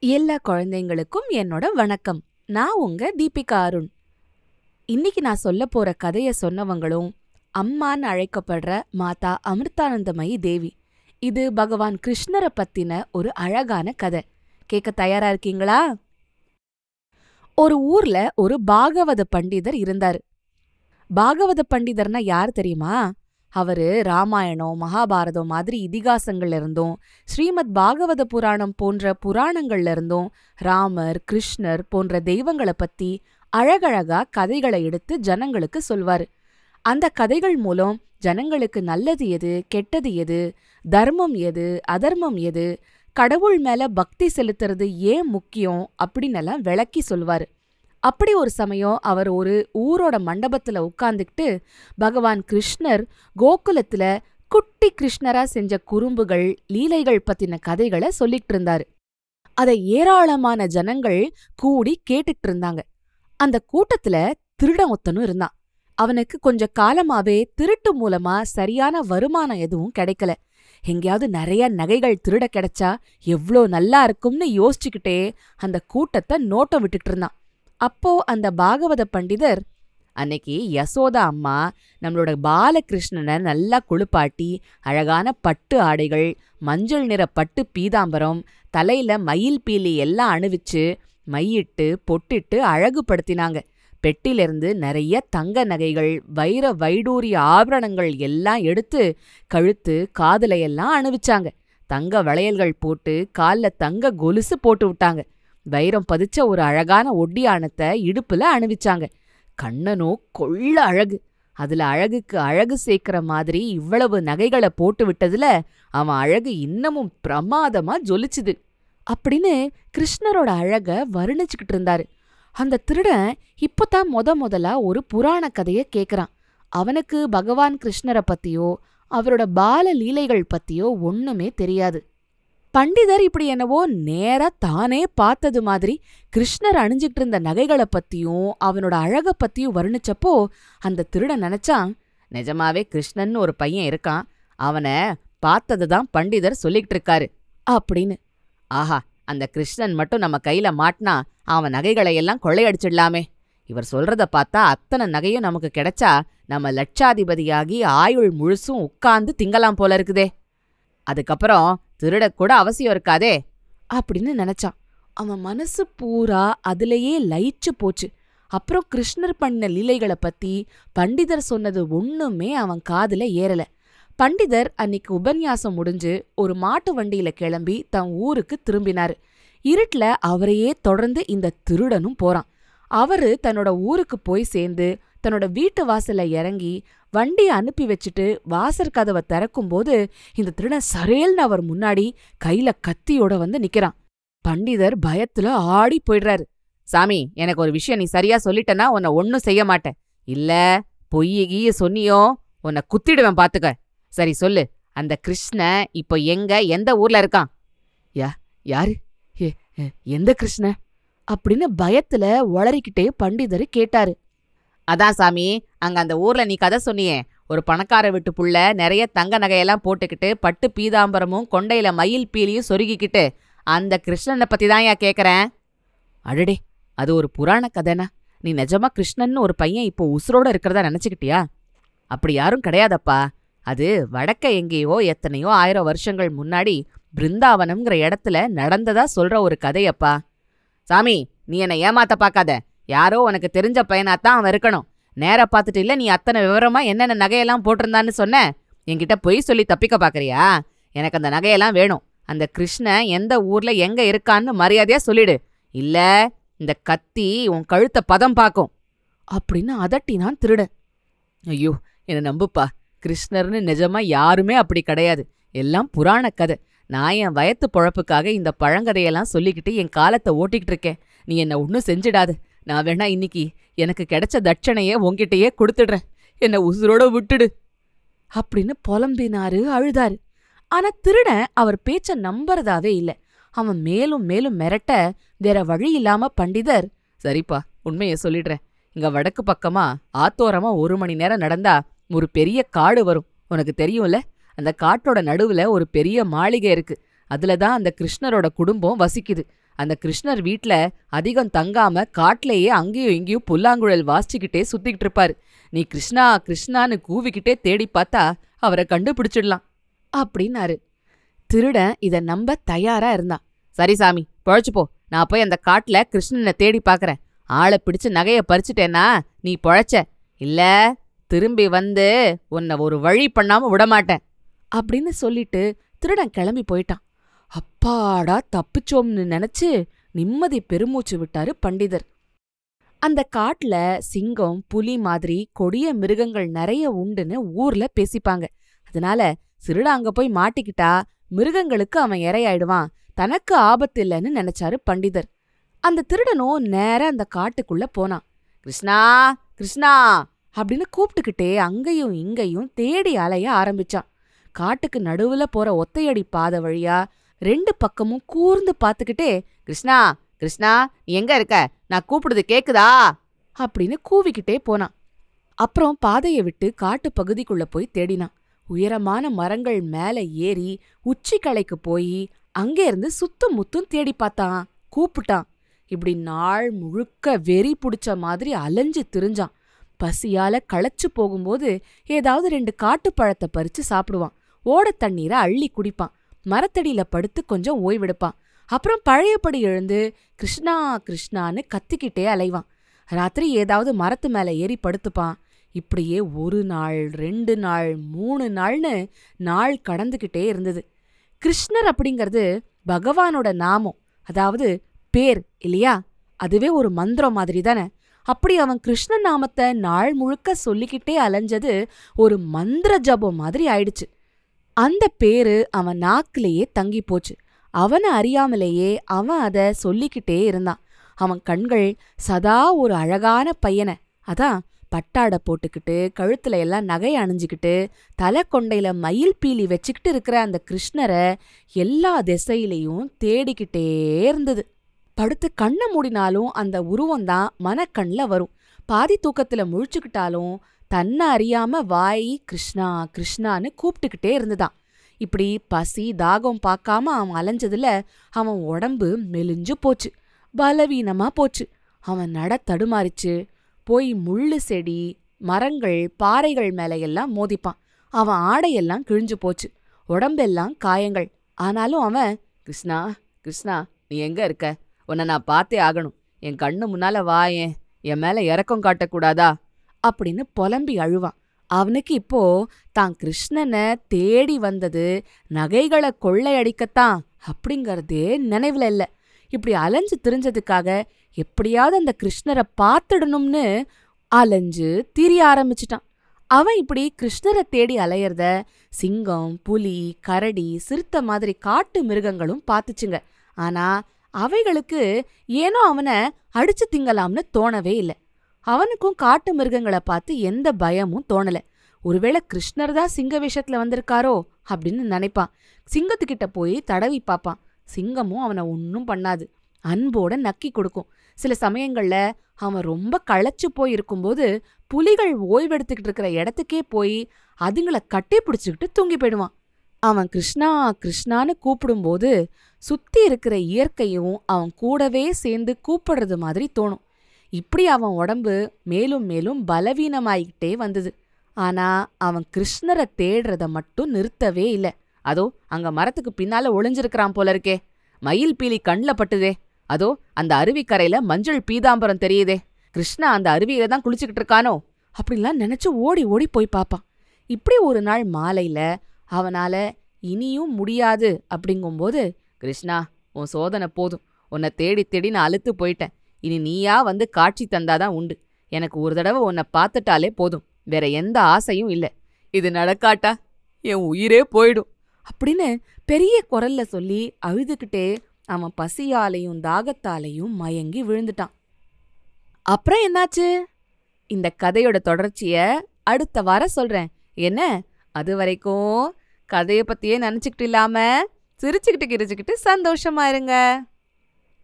எல்லா குழந்தைங்களுக்கும் என்னோட வணக்கம். நான் உங்க தீபிகா அருண். இன்னைக்கு நான் சொல்ல போற கதைய சொன்னவங்களும் அம்மான்னு அழைக்கப்படுற மாதா அமிர்தானந்தமயி தேவி. இது பகவான் கிருஷ்ணரை பத்தின ஒரு அழகான கதை. கேட்க தயாரா இருக்கீங்களா? ஒரு ஊர்ல ஒரு பாகவத பண்டிதர் இருந்தாரு. பாகவத பண்டிதர்னா யார் தெரியுமா? அவரு ராமாயணம் மகாபாரதம் மாதிரி இதிகாசங்கள்ல இருந்தும் ஸ்ரீமத் பாகவத புராணம் போன்ற புராணங்கள்ல இருந்தும் ராமர் கிருஷ்ணர் போன்ற தெய்வங்கள பத்தி அழகழகா கதைகளை எடுத்து ஜனங்களுக்கு சொல்வார். அந்த கதைகள் மூலம் ஜனங்களுக்கு நல்லது எது கெட்டது எது தர்மம் எது அதர்மம் எது கடவுள் மேல பக்தி செலுத்துறது ஏன் முக்கியம் அப்படின்னு எல்லாம் விளக்கி சொல்வாரு. அப்படி ஒரு சமயம் அவர் ஒரு ஊரோட மண்டபத்துல உட்கார்ந்துக்கிட்டு பகவான் கிருஷ்ணர் கோகுலத்துல குட்டி கிருஷ்ணரா செஞ்ச குறும்புகள் லீலைகள் பத்தின கதைகளை சொல்லிட்டு இருந்தாரு. அதை ஏராளமான ஜனங்கள் கூடி கேட்டுட்டு இருந்தாங்க. அந்த கூட்டத்துல திருடன் ஒத்தனும் இருந்தான். அவனுக்கு கொஞ்ச காலமாவே திருட்டு மூலமா சரியான வருமானம் எதுவும் கிடைக்கல. எங்கேயாவது நிறைய நகைகள் திருட கிடைச்சா எவ்ளோ நல்லா இருக்கும்னு யோசிச்சுக்கிட்டே அந்த கூட்டத்தை நோட்டம் விட்டுட்டு இருந்தான். அப்போ அந்த பாகவத பண்டிதர் அன்னைக்கு யசோதா அம்மா நம்மளோட பாலகிருஷ்ணனை நல்லா குளிப்பாட்டி அழகான பட்டு ஆடைகள் மஞ்சள் நிற பட்டு பீதாம்பரம் தலையில மயில் பீலி எல்லாம் அணிவிச்சு மையிட்டு பொட்டிட்டு அழகுபடுத்தினாங்க. பெட்டிலிருந்து நிறைய தங்க நகைகள் வைர வைடூரிய ஆபரணங்கள் எல்லாம் எடுத்து கழுத்து காதுல எல்லாம் அணிவிச்சாங்க. தங்க வளையல்கள் போட்டு கால்ல தங்க கொலுசு போட்டு விட்டாங்க. வைரம் பதிச்ச ஒரு அழகான ஒட்டியானத்தை இடுப்புல அணிவிச்சாங்க. கண்ணனோ கொள்ள அழகு. அதுல அழகுக்கு அழகு சேர்க்கிற மாதிரி இவ்வளவு நகைகளை போட்டு விட்டதுல அவன் அழகு இன்னமும் பிரமாதமா ஜொலிச்சுது. அப்படின்னு கிருஷ்ணரோட அழக வர்ணிச்சுக்கிட்டு இருந்தாரு. அந்த திருடன் இப்போதான் முத முதலா ஒரு புராண கதைய கேக்குறான். அவனுக்கு பகவான் கிருஷ்ணரை பத்தியோ அவரோட பால லீலைகள் பத்தியோ ஒண்ணுமே தெரியாது. பண்டிதர் இப்படி என்னவோ நேரா தானே பார்த்தது மாதிரி கிருஷ்ணர் அணிஞ்சிட்டு இருந்த நகைகளை பத்தியும் அவனோட அழக பத்தியும் வர்ணிச்சப்போ அந்த திருடன் நினைச்சான் நிஜமாவே கிருஷ்ணன் ஒரு பையன் இருக்கான். அவனை பார்த்தது தான் பண்டிதர் சொல்லிக்கிட்டு இருக்காரு. அப்படின்னு. ஆஹா அந்த கிருஷ்ணன் மட்டும் நம்ம கையில மாட்டினா அவன் நகைகளை எல்லாம் கொள்ளையடிச்சிடலாமே. இவர் சொல்றத பார்த்தா அத்தனை நகையும் நமக்கு கிடைச்சா நம்ம லட்சாதிபதியாகி ஆயுள் முழுசும் உட்கார்ந்து திங்கலாம் போல இருக்குதே. அதுக்கப்புறம் திருடக்கூட அவசியம் இருக்காதே. அப்படின்னு நினைச்சான். அவன் மனசு பூரா அதுலயே லயிச்சு போச்சு. அப்புறம் கிருஷ்ணர் பண்ண லீலைகளை பத்தி பண்டிதர் சொன்னது ஒண்ணுமே அவன் காதுல ஏறல. பண்டிதர் அன்னிக்கு உபன்யாசம் முடிஞ்சு ஒரு மாட்டு வண்டியில கிளம்பி தன் ஊருக்கு திரும்பினாரு. இருட்டுல அவரையே தொடர்ந்து இந்த திருடனும் போறான். அவரு தன்னோட ஊருக்கு போய் சேர்ந்து தன்னோட வீட்டு வாசல்ல இறங்கி வண்டியை அனுப்பி வச்சுட்டு வாசற் கதவை திறக்கும்போது இந்த திருடன் சரேல்னு அவர் முன்னாடி கையில கத்தியோட வந்து நிக்கிறான். பண்டிதர் பயத்துல ஆடி போயிடுறாரு. சாமி எனக்கு ஒரு விஷயம் நீ சரியா சொல்லிட்டனா உன்னை ஒன்னும் செய்ய மாட்டேன். இல்ல பொய்ய கீய சொன்னியோ உன்னை குத்திடுவேன் பாத்துக்க. சரி சொல்லு. அந்த கிருஷ்ண இப்போ எங்க எந்த ஊர்ல இருக்கான்? யா யாரு? எந்த கிருஷ்ண? அப்படின்னு பயத்துல ஒளறிக்கிட்டே பண்டிதர் கேட்டாரு. அதான் சாமி அங்க அந்த ஊர்ல நீ கதை சொன்னியே. ஒரு பணக்கார வீட்டு புள்ள நிறைய தங்க நகையெல்லாம் போட்டுக்கிட்டு பட்டு பீதாம்பரமும் கொண்டையில மயில் பீலியும் சொருகிக்கிட்டு அந்த கிருஷ்ணனை பற்றி தான் ஏன் கேட்குறேன் அடடே அது ஒரு புராண கதைனா. நீ நிஜமா கிருஷ்ணன்னு ஒரு பையன் இப்போ உசுரோட இருக்கிறதா நினைச்சுக்கிட்டியா? அப்படி யாரும் கிடையாதப்பா. அது வடக்க எங்கேயோ எத்தனையோ ஆயிரம் வருஷங்கள் முன்னாடி பிருந்தாவனம்ங்கிற இடத்துல நடந்ததா சொல்ற ஒரு கதையப்பா. சாமி நீ என்னை ஏமாத்த பார்க்காத. யாரோ உனக்கு தெரிஞ்ச பையனாத்தான் அவன் இருக்கணும். நேரா பார்த்துட்டு இல்ல நீ அத்தனை விவரமா என்னென்ன நகையெல்லாம் போட்டிருந்தான்னு சொன்ன? என்கிட்ட பொய் சொல்லி தப்பிக்க பாக்குறியா எனக்கு அந்த நகையெல்லாம் வேணும். அந்த கிருஷ்ணன் எந்த ஊர்ல எங்க இருக்கான்னு மரியாதையா சொல்லிடு. இல்ல இந்த கத்தி உன் கழுத்த பதம் பார்க்கும். அப்படின்னு அதட்டினான் திருடன். ஐயோ என்ன நம்புப்பா. கிருஷ்ணர்னு நிஜமா யாருமே அப்படி கிடையாது. எல்லாம் புராண கதை. நான் என் வயத்து பொழப்புக்காக இந்த பழங்கதையெல்லாம் சொல்லிக்கிட்டு என் காலத்தை ஓட்டிக்கிட்டு இருக்கேன். நீ என்ன ஒன்றும் செஞ்சிடாது. நான் வேணா இன்னைக்கு எனக்கு கிடைச்ச தட்சணைய உன்கிட்டயே கொடுத்துடுறேன். என்ன உசுரோட விட்டுடு. அப்படின்னு புலம்பினாரு அழுதாரு. ஆனா திருடன் அவர் பேச்ச நம்புறதாவே இல்ல. அவன் மேலும் மேலும் மிரட்ட வேற வழி இல்லாம பண்டிதர் சரிப்பா உண்மையை சொல்லிடுறேன். இங்க வடக்கு பக்கமா ஆத்தோரமா ஒரு மணி நேரம் நடந்தா ஒரு பெரிய காடு வரும். உனக்கு தெரியும்ல? அந்த காட்டோட நடுவுல ஒரு பெரிய மாளிகை இருக்கு. அதுல தான் அந்த கிருஷ்ணரோட குடும்பம் வசிக்குது. அந்த கிருஷ்ணர் வீட்ல அதிகம் தங்காம காட்டுலயே அங்கேயும் இங்கேயும் புல்லாங்குழல் வாசிச்சுக்கிட்டே சுத்திக்கிட்டு இருப்பாரு நீ கிருஷ்ணா கிருஷ்ணான்னு கூவிக்கிட்டே தேடி பார்த்தா அவரை கண்டுபிடிச்சிடலாம் அப்படின்னாரு. திருடன் இத நம்ப தயாரா இருந்தான். சரி சாமி பொழைச்சு போ. நான் போய் அந்த காட்டுல கிருஷ்ணனை தேடி பார்க்கறேன். ஆளை பிடிச்சு நகைய பறிச்சுட்டேன்னா நீ பொழைச்ச. இல்ல திரும்பி வந்து உன்னை ஒரு வழி பண்ணாம விடமாட்டேன் அப்படின்னு சொல்லிட்டு திருடன் கிளம்பி போயிட்டான். அப்பாடா தப்பிச்சோம்னு நினைச்சு நிம்மதி பெருமூச்சு விட்டாரு பண்டிதர். அந்த காட்டுல சிங்கம் புலி மாதிரி கொடிய மிருகங்கள் நிறைய உண்டுன்னு ஊர்ல பேசிப்பாங்க. அதனால திருட அங்க போய் மாட்டிக்கிட்டா மிருகங்களுக்கு அவன் இரையாயிடுவான். தனக்கு ஆபத்து இல்லைன்னு நினைச்சாரு பண்டிதர். அந்த திருடனும் நேரா அந்த காட்டுக்குள்ள போனான். கிருஷ்ணா கிருஷ்ணா அப்படின்னு கூப்பிட்டுக்கிட்டே அங்கேயும் இங்கேயும் தேடி அலைய ஆரம்பிச்சான். காட்டுக்கு நடுவுல போற ஒத்தையடி பாதை வழியா ரெண்டு பக்கமும் கூர்ந்து பார்த்துக்கிட்டே கிருஷ்ணா கிருஷ்ணா நீ எங்க இருக்க? நான் கூப்பிடுது கேக்குதா? அப்படின்னு கூவிக்கிட்டே போனான். அப்புறம் பாதையை விட்டு காட்டு பகுதிக்குள்ள போய் தேடினான். உயரமான மரங்கள் மேல ஏறி உச்சிக்கலைக்கு போய் அங்கே இருந்து சுத்தும் முத்தும் தேடி பார்த்தான். கூப்பிட்டான். இப்படி நாள் முழுக்க வெறி புடிச்ச மாதிரி அலைஞ்சு திரிஞ்சான். பசியால களைச்சு போகும்போது ஏதாவது ரெண்டு காட்டுப்பழத்தை பறிச்சு சாப்பிடுவான். ஓடத் தண்ணீரை அள்ளி குடிப்பான். மரத்தடியில படுத்து கொஞ்சம் ஓய்வெடுப்பான். அப்புறம் பழையபடி எழுந்து கிருஷ்ணா கிருஷ்ணான்னு கத்திக்கிட்டே அலைவான். ராத்திரி ஏதாவது மரத்து மேல ஏறி படுத்துப்பான். இப்படியே ஒரு நாள் ரெண்டு நாள் மூணு நாள்னு நாள் கடந்துகிட்டே இருந்தது. கிருஷ்ணர் அப்படிங்கிறது பகவானோட நாமம் அதாவது பேர் இல்லையா? அதுவே ஒரு மந்திரம் மாதிரி தானே. அப்படி அவன் கிருஷ்ண நாமத்தை நாள் முழுக்க சொல்லிக்கிட்டே அலைஞ்சது ஒரு மந்திர ஜபம் மாதிரி ஆயிடுச்சு. அந்த பேரு அவன் நாக்கிலேயே தங்கி போச்சு. அவனை அறியாமலேயே அவன் அத சொல்லிக்கிட்டே இருந்தான். அவன் கண்கள் சதா ஒரு அழகான பையனை. அதான் பட்டாடை போட்டுக்கிட்டு கழுத்துல எல்லாம் நகை அணிஞ்சுக்கிட்டு தலை கொண்டையில மயில் பீலி வச்சுக்கிட்டு இருக்கிற அந்த கிருஷ்ணரை எல்லா திசையிலையும் தேடிக்கிட்டே இருந்தது. படுத்து கண்ணை மூடினாலும் அந்த உருவம்தான் மனக்கண்ல வரும். பாதி தூக்கத்துல முழிச்சுக்கிட்டாலும் தன்னை அறியாம வாய் கிருஷ்ணா கிருஷ்ணான்னு கூப்பிட்டுக்கிட்டே இருந்துதான். இப்படி பசி தாகம் பார்க்காம அவன் அலைஞ்சதுல அவன் உடம்பு மெலிஞ்சு போச்சு. பலவீனமா போச்சு. அவன் நட தடுமாறிச்சு. போய் முள்ளு செடி மரங்கள் பாறைகள் மேல எல்லாம் மோதிப்பான். அவன் ஆடையெல்லாம் கிழிஞ்சு போச்சு. உடம்பெல்லாம் காயங்கள். ஆனாலும் அவன் கிருஷ்ணா கிருஷ்ணா நீ எங்க இருக்க? உன்னை நான் பார்த்தே ஆகணும். என் கண்ணு முன்னால வாயேன் என் மேல இறக்கம் காட்டக்கூடாதா? அப்படின்னு புலம்பி அழுவான். அவனுக்கு இப்போ தான் கிருஷ்ணனை தேடி வந்தது நகைகளை கொள்ளையடிக்கத்தான் அப்படிங்கறதே நினைவுல இல்ல. இப்படி அலைஞ்சு திரிஞ்சதுக்காக எப்படியாவது அந்த கிருஷ்ணரை பார்த்துடணும்னு அலைஞ்சு திரிய ஆரம்பிச்சிட்டான். அவன் இப்படி கிருஷ்ணரை தேடி அலையறத சிங்கம் புலி கரடி சிறுத்தை மாதிரி காட்டு மிருகங்களும் பார்த்துச்சுங்க. ஆனா அவைகளுக்கு ஏனோ அவனை அடிச்சு திங்கலாம்னு தோணவே இல்லை. அவனுக்கும் காட்டு மிருகங்களை பார்த்து எந்த பயமும் தோணல. ஒருவேளை கிருஷ்ணர் தான் சிங்க வேஷத்துல வந்திருக்காரோ அப்படின்னு நினைப்பான். சிங்கத்துக்கிட்ட போய் தடவி பார்ப்பான். சிங்கமும் அவனை ஒன்னும் பண்ணாது. அன்போட நக்கி கொடுக்கும். சில சமயங்கள்ல அவன் ரொம்ப களைச்சு போய் இருக்கும்போது புலிகள் ஓய்வெடுத்துக்கிட்டு இருக்கிற இடத்துக்கே போய் அதுங்கள கட்டி பிடிச்சிக்கிட்டு தூங்கி போயிடுவான். அவன் கிருஷ்ணா கிருஷ்ணான்னு கூப்பிடும்போது சுத்தி இருக்கிற இயற்கையும் அவன் கூடவே சேர்ந்து கூப்பிடுறது மாதிரி தோணும். இப்படி அவன் உடம்பு மேலும் மேலும் பலவீனமாயிக்கிட்டே வந்தது. ஆனா அவன் கிருஷ்ணரை தேடுறத மட்டும் நிறுத்தவே இல்ல. அதோ அங்க மரத்துக்கு பின்னால ஒளிஞ்சிருக்கிறான் போல இருக்கே மயில் பீலி கண்ல பட்டுதே. அதோ அந்த அருவிக்கரையில மஞ்சள் பீதாம்பரம் தெரியுதே. கிருஷ்ணா அந்த அருவியில தான் குளிச்சுக்கிட்டு இருக்கானோ? அப்படின்லாம் நினைச்சு ஓடி ஓடி போய் பாப்பான். இப்படி ஒரு நாள் மாலையில அவனால இனியும் முடியாது அப்படிங்கும்போது கிருஷ்ணா உன் சோதனை போதும். உன்னை தேடி தேடி நான் அழுத்து போயிட்டேன். இனி நீயா வந்து காட்சி தந்தாதான் உண்டு. எனக்கு ஒரு தடவை உன்னை பார்த்துட்டாலே போதும். வேற எந்த ஆசையும் இல்ல. இது நடக்காட்டா? என் உயிரே போயிடும். அப்படின்னு பெரிய குரல்ல சொல்லி அழுதுகிட்டே அவன் பசியாலையும் தாகத்தாலையும் மயங்கி விழுந்துட்டான். அப்புறம் என்னாச்சு? இந்த கதையோட தொடர்ச்சிய அடுத்த வாரம் சொல்றேன். என்ன? அது வரைக்கும் கதையை பற்றியே நினச்சிக்கிட்டு இல்லாமல் சிரிச்சுக்கிட்டு கிரிச்சுக்கிட்டு சந்தோஷமா இருங்க.